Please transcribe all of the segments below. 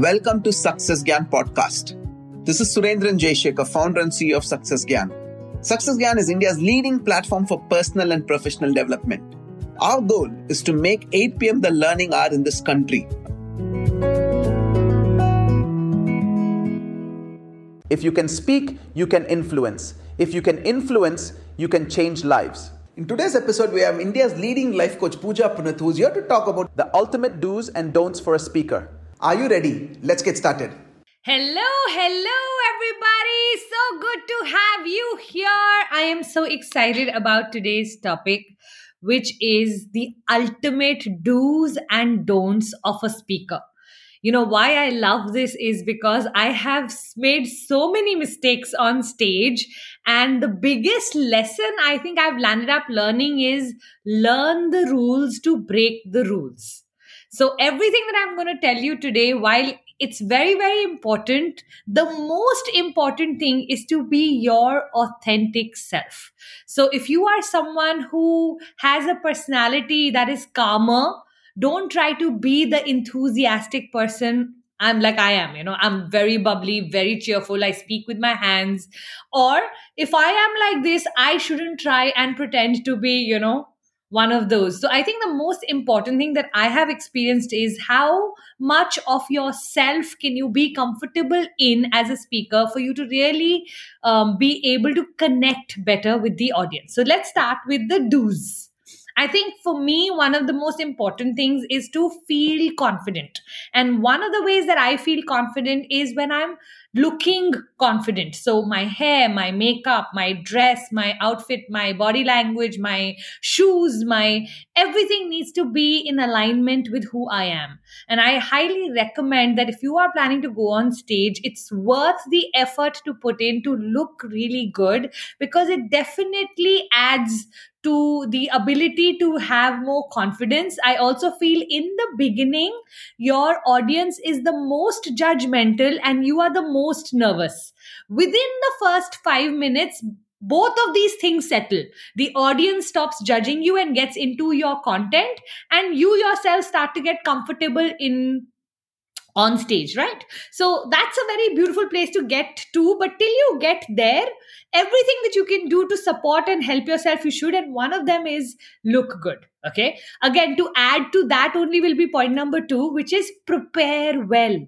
Welcome to Success Gyan podcast. This is Surendran Jayasekar, founder and CEO of Success Gyan. Success Gyan is India's leading platform for personal and professional development. Our goal is to make 8 pm the learning hour in this country. If you can speak, you can influence. If you can influence, you can change lives. In today's episode, we have India's leading life coach Puja Puneet, who's here to talk about the ultimate do's and don'ts for a speaker. Are you ready? Let's get started. Hello, hello, everybody. So good to have you here. I am so excited about today's topic, which is the ultimate do's and don'ts of a speaker you know why i love this is because i have made so many mistakes on stage and the biggest lesson i think i've landed up learning is learn the rules to break the rules so everything that i'm going to tell you today while it's very very important the most important thing is to be your authentic self so if you are someone who has a personality that is calmer don't try to be the enthusiastic person I'm like I am, you know, I'm very bubbly, very cheerful. I speak with my hands. Or if I am like this, I shouldn't try and pretend to be, you know, one of those. So I think the most important thing that I have experienced is how much of yourself can you be comfortable in as a speaker for you to really um, be able to connect better with the audience. So let's start with the do's. I think for me, one of the most important things is to feel confident. And one of the ways that I feel confident is when I'm looking confident. So, my hair, my makeup, my dress, my outfit, my body language, my shoes, my everything needs to be in alignment with who I am. And I highly recommend that if you are planning to go on stage, it's worth the effort to put in to look really good because it definitely adds to the ability to have more confidence. I also feel in the beginning, your audience is the most judgmental and you are the most nervous. Within the first five minutes, both of these things settle. The audience stops judging you and gets into your content, and you yourself start to get comfortable in on stage, right? So that's a very beautiful place to get to. But till you get there, everything that you can do to support and help yourself, you should. And one of them is look good. Okay. Again, to add to that only will be point number two, which is prepare well.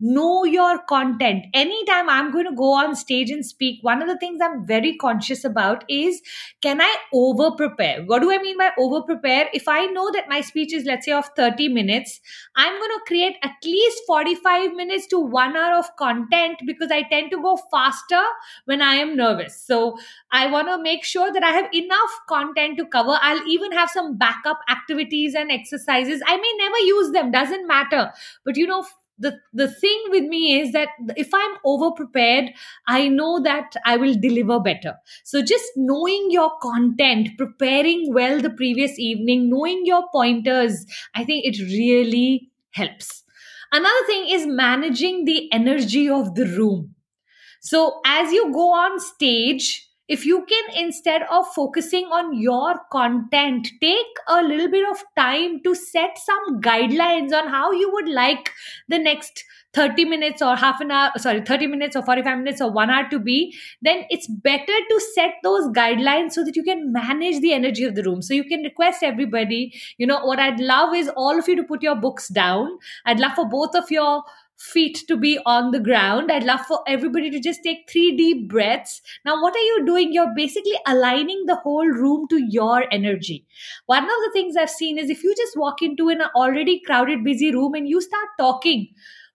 Know your content. Anytime I'm going to go on stage and speak, one of the things I'm very conscious about is can I over prepare? What do I mean by over prepare? If I know that my speech is, let's say, of 30 minutes, I'm going to create at least 45 minutes to one hour of content because I tend to go faster when I am nervous. So I want to make sure that I have enough content to cover. I'll even have some backup activities and exercises. I may never use them, doesn't matter. But you know, the the thing with me is that if i'm over prepared i know that i will deliver better so just knowing your content preparing well the previous evening knowing your pointers i think it really helps another thing is managing the energy of the room so as you go on stage if you can instead of focusing on your content take a little bit of time to set some guidelines on how you would like the next 30 minutes or half an hour sorry 30 minutes or 45 minutes or 1 hour to be then it's better to set those guidelines so that you can manage the energy of the room. So you can request everybody you know what i'd love is all of you to put your books down. I'd love for both of your feet to be on the ground. I'd love for everybody to just take three deep breaths. Now, what are you doing? You're basically aligning the whole room to your energy. One of the things I've seen is if you just walk into an already crowded, busy room and you start talking,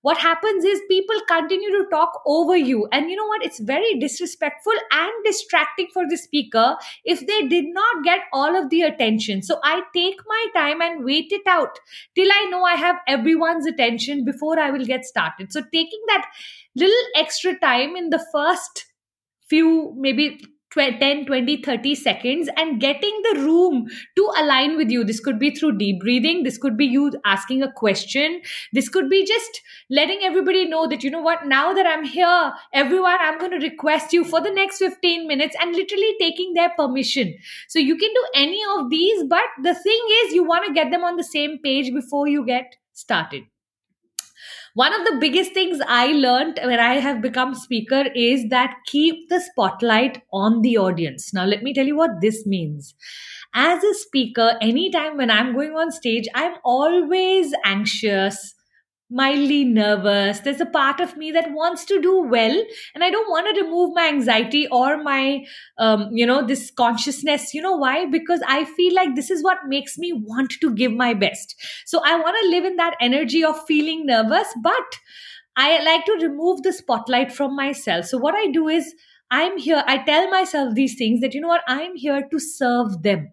what happens is people continue to talk over you. And you know what? It's very disrespectful and distracting for the speaker if they did not get all of the attention. So I take my time and wait it out till I know I have everyone's attention before I will get started. So taking that little extra time in the first few maybe 10 20 30 seconds and getting the room to align with you. This could be through deep breathing. This could be you asking a question. This could be just letting everybody know that you know what now that i'm here everyone i'm going to request you for the next 15 minutes and literally taking their permission. So you can do any of these but the thing is you want to get them on the same page before you get started one of the biggest things i learned when i have become speaker is that keep the spotlight on the audience. Now let me tell you what this means. As a speaker anytime when i'm going on stage i'm always anxious mildly nervous. There's a part of me that wants to do well, and I don't want to remove my anxiety or my, um, you know, this consciousness. You know why? Because I feel like this is what makes me want to give my best. So I want to live in that energy of feeling nervous, but I like to remove the spotlight from myself. So what I do is I'm here, I tell myself these things that, you know what, I'm here to serve them.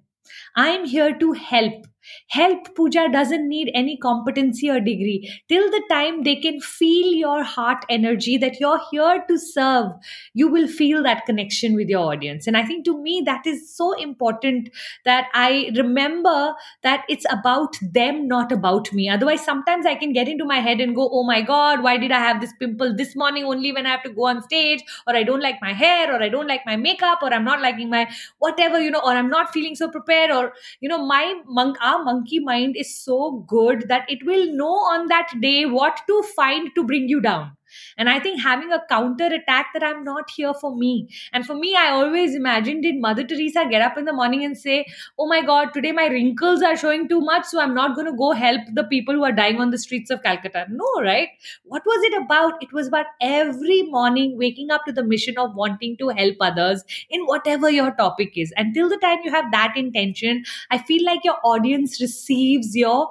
I'm here to help. Help puja doesn't need any competency or degree. Till the time they can feel your heart energy that you're here to serve, you will feel that connection with your audience. And I think to me, that is so important that I remember that it's about them, not about me. Otherwise, sometimes I can get into my head and go, oh my God, why did I have this pimple this morning only when I have to go on stage? Or I don't like my hair, or I don't like my makeup, or I'm not liking my whatever, you know, or I'm not feeling so prepared, or, you know, my monk, our monkey mind is so good that it will know on that day what to find to bring you down and I think having a counter attack that I'm not here for me. And for me, I always imagined did Mother Teresa get up in the morning and say, Oh my God, today my wrinkles are showing too much, so I'm not going to go help the people who are dying on the streets of Calcutta. No, right? What was it about? It was about every morning waking up to the mission of wanting to help others in whatever your topic is. Until the time you have that intention, I feel like your audience receives your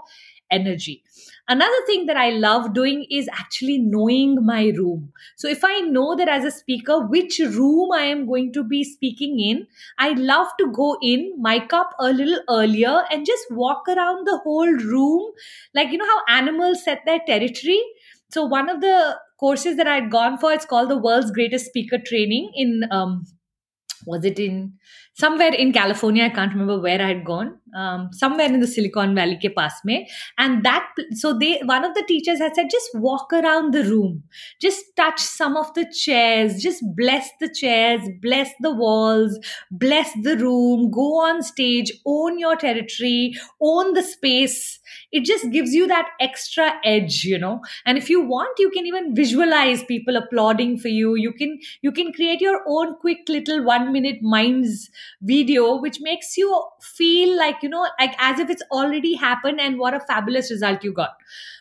energy. Another thing that I love doing is actually knowing my room. So if I know that as a speaker, which room I am going to be speaking in, I love to go in, mic up a little earlier and just walk around the whole room. Like, you know how animals set their territory? So one of the courses that I'd gone for, it's called the world's greatest speaker training in, um, was it in somewhere in California. I can't remember where I had gone. Um, somewhere in the Silicon Valley ke paas mein. And that, so they, one of the teachers had said, just walk around the room, just touch some of the chairs, just bless the chairs, bless the walls, bless the room, go on stage, own your territory, own the space. It just gives you that extra edge, you know. And if you want, you can even visualize people applauding for you. You can, you can create your own quick little one minute minds video which makes you feel like you know like as if it's already happened and what a fabulous result you got.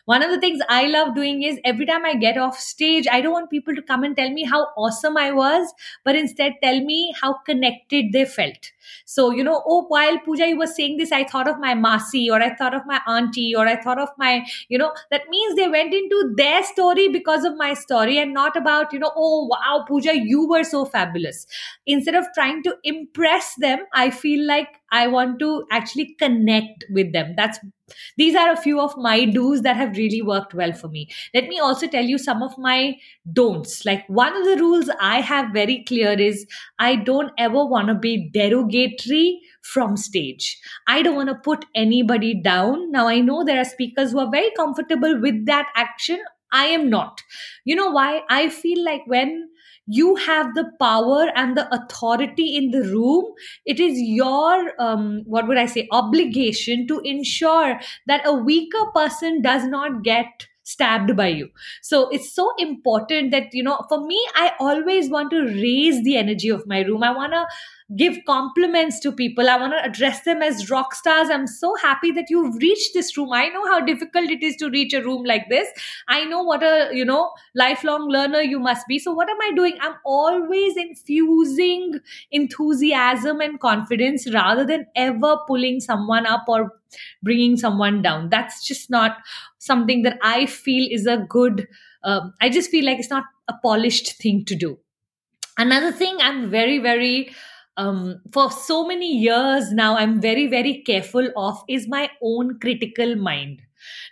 One of the things i love doing is every time i get off stage i don't want people to come and tell me how awesome i was but instead tell me how connected they felt so you know oh while puja you were saying this i thought of my masi or i thought of my auntie or i thought of my you know that means they went into their story because of my story and not about you know oh wow puja you were so fabulous. Instead of trying to impress them i feel like i want to actually connect with them. That's these are a few of my do's that have really worked well for me. Let me also tell you some of my don'ts. Like one of the rules i have very clear is i don't ever want to be derogatory from stage. I don't want to put anybody down. Now i know there are speakers who are very comfortable with that action. I am not. You know why? I feel like when you have the power and the authority in the room. It is your um, what would i say obligation to ensure that a weaker person does not get stabbed by you. So it's so important that you know for me i always want to raise the energy of my room. I want to give compliments to people. I want to address them as rock stars. I'm so happy that you've reached this room. I know how difficult it is to reach a room like this. I know what a, you know, lifelong learner you must be. So what am I doing? I'm always infusing enthusiasm and confidence rather than ever pulling someone up or bringing someone down. That's just not something that I feel is a good, um, I just feel like it's not a polished thing to do. Another thing I'm very, very um, for so many years now, I'm very, very careful of is my own critical mind.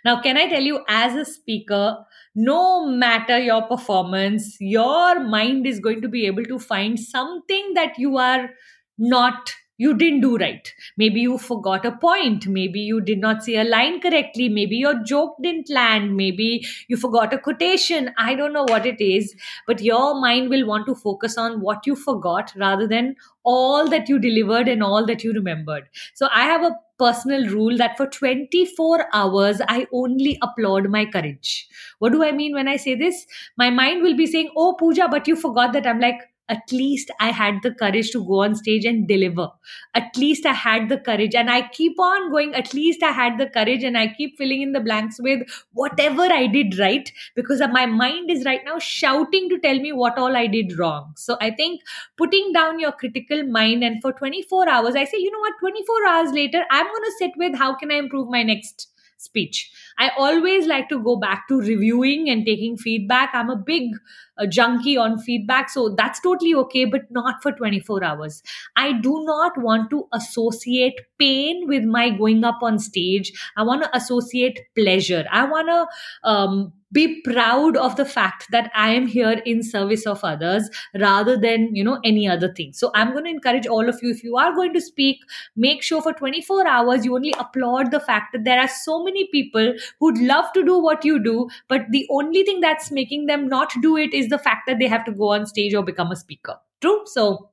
Now, can I tell you, as a speaker, no matter your performance, your mind is going to be able to find something that you are not you didn't do right. Maybe you forgot a point. Maybe you did not say a line correctly. Maybe your joke didn't land. Maybe you forgot a quotation. I don't know what it is, but your mind will want to focus on what you forgot rather than all that you delivered and all that you remembered. So I have a personal rule that for 24 hours I only applaud my courage. What do I mean when I say this? My mind will be saying, Oh, Puja, but you forgot that. I'm like, at least I had the courage to go on stage and deliver. At least I had the courage. And I keep on going, at least I had the courage. And I keep filling in the blanks with whatever I did right because my mind is right now shouting to tell me what all I did wrong. So I think putting down your critical mind and for 24 hours, I say, you know what, 24 hours later, I'm going to sit with how can I improve my next speech. I always like to go back to reviewing and taking feedback. I'm a big uh, junkie on feedback, so that's totally okay, but not for 24 hours. I do not want to associate pain with my going up on stage. I want to associate pleasure. I want to um, be proud of the fact that i am here in service of others rather than you know any other thing so i'm going to encourage all of you if you are going to speak make sure for 24 hours you only applaud the fact that there are so many people who'd love to do what you do but the only thing that's making them not do it is the fact that they have to go on stage or become a speaker true so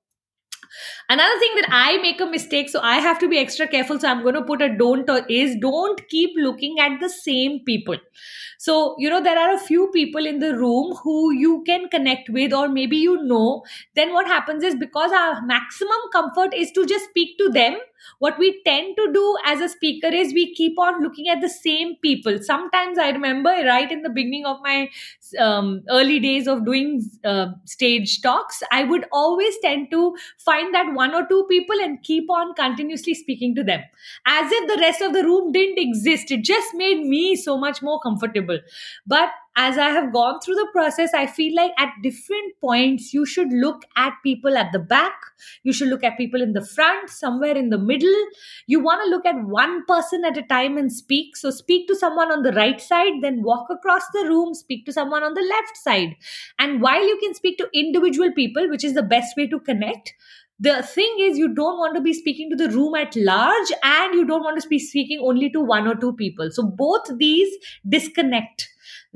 Another thing that I make a mistake, so I have to be extra careful. So I'm going to put a don't or is don't keep looking at the same people. So, you know, there are a few people in the room who you can connect with, or maybe you know. Then what happens is because our maximum comfort is to just speak to them, what we tend to do as a speaker is we keep on looking at the same people. Sometimes I remember right in the beginning of my um, early days of doing uh, stage talks, I would always tend to find that one or two people and keep on continuously speaking to them as if the rest of the room didn't exist. It just made me so much more comfortable. But as I have gone through the process, I feel like at different points, you should look at people at the back, you should look at people in the front, somewhere in the middle. You want to look at one person at a time and speak. So, speak to someone on the right side, then walk across the room, speak to someone on the left side. And while you can speak to individual people, which is the best way to connect, the thing is you don't want to be speaking to the room at large and you don't want to be speaking only to one or two people so both these disconnect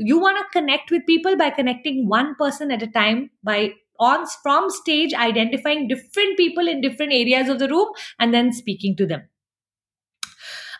you want to connect with people by connecting one person at a time by on from stage identifying different people in different areas of the room and then speaking to them.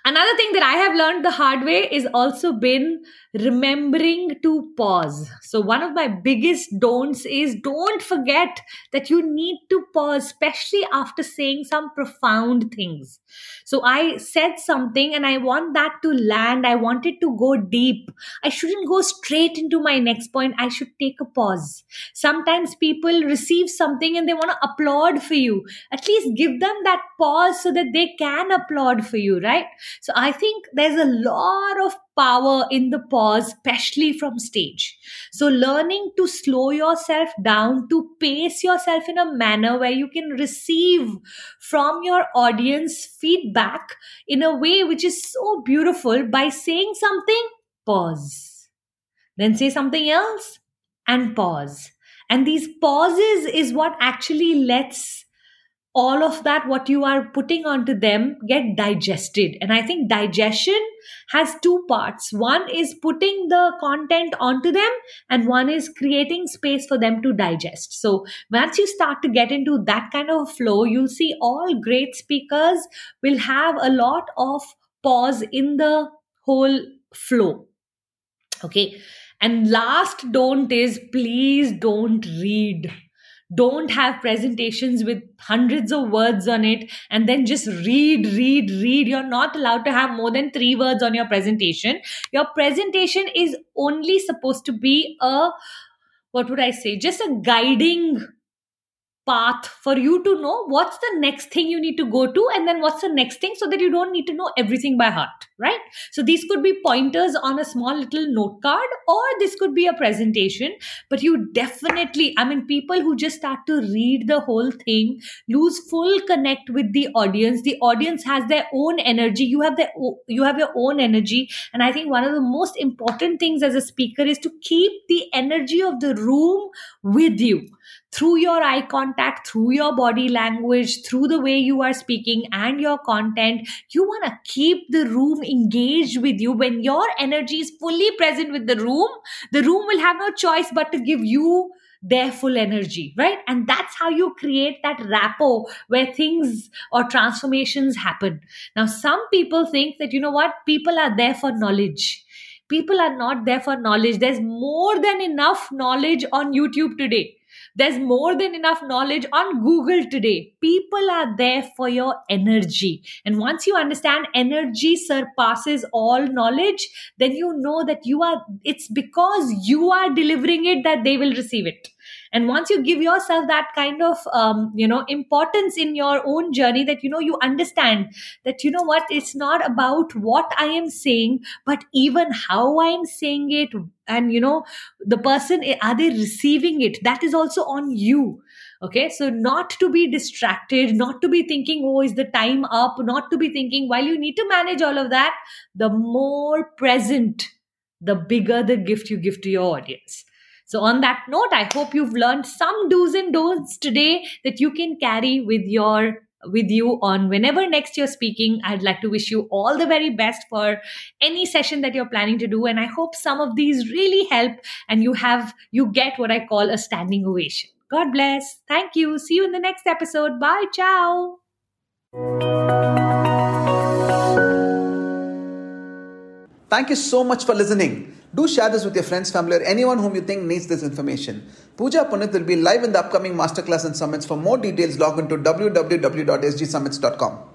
Another thing that i have learned the hard way is also been remembering to pause. So, one of my biggest don'ts is don't forget that you need to pause, especially after saying some profound things. So, I said something and I want that to land. I want it to go deep. I shouldn't go straight into my next point. I should take a pause. Sometimes people receive something and they want to applaud for you. At least give them that pause so that they can applaud for you, right? So, I think there's a lot of power in the pause, especially from stage. So, learning to slow yourself down, to pace yourself in a manner where you can receive from your audience feedback in a way which is so beautiful by saying something, pause. Then say something else and pause. And these pauses is what actually lets all of that what you are putting onto them get digested. And i think digestion has two parts. One is putting the content onto them and one is creating space for them to digest. So once you start to get into that kind of flow you'll see all great speakers will have a lot of pause in the whole flow. Okay? And last don't is please don't read don't have presentations with hundreds of words on it and then just read read read. You're not allowed to have more than 3 words on your presentation. Your presentation is only supposed to be a what would i say? Just a guiding path for you to know what's the next thing you need to go to and then what's the next thing so that you don't need to know everything by heart right? So these could be pointers on a small little note card or this could be a presentation but you definitely i mean people who just start to read the whole thing lose full connect with the audience. The audience has their own energy. You have their you have your own energy. And i think one of the most important things as a speaker is to keep the energy of the room with you through your eye contact, through your body language, through the way you are speaking and your content, you want to keep the room engaged with you. When your energy is fully present with the room, the room will have no choice but to give you their full energy, right? And that's how you create that rapport where things or transformations happen. Now, some people think that, you know what, people are there for knowledge. People are not there for knowledge. There's more than enough knowledge on YouTube today there's more than enough knowledge on Google today. People are there for your energy. And once you understand energy surpasses all knowledge, then you know that you are, it's because you are delivering it that they will receive it and once you give yourself that kind of um, you know importance in your own journey that you know you understand that you know what it's not about what i am saying but even how i am saying it and you know the person are they receiving it? That is also on you. Okay? So not to be distracted not to be thinking oh is the time up? Not to be thinking while you need to manage all of that the more present the bigger the gift you give to your audience so, on that note, I hope you've learned some do's and don'ts today that you can carry with your with you on. Whenever next you're speaking i'd like to wish you all the very best for any session that you're planning to do. And i hope some of these really help and you have you get what i call a standing ovation. God bless. Thank you. See you in the next episode. Bye. Ciao. Thank you so much for listening do share this with your friends, family, or anyone whom you think needs this information. Puja Puneet will be live in the upcoming masterclass and summits. For more details, log into www.sgsummits.com.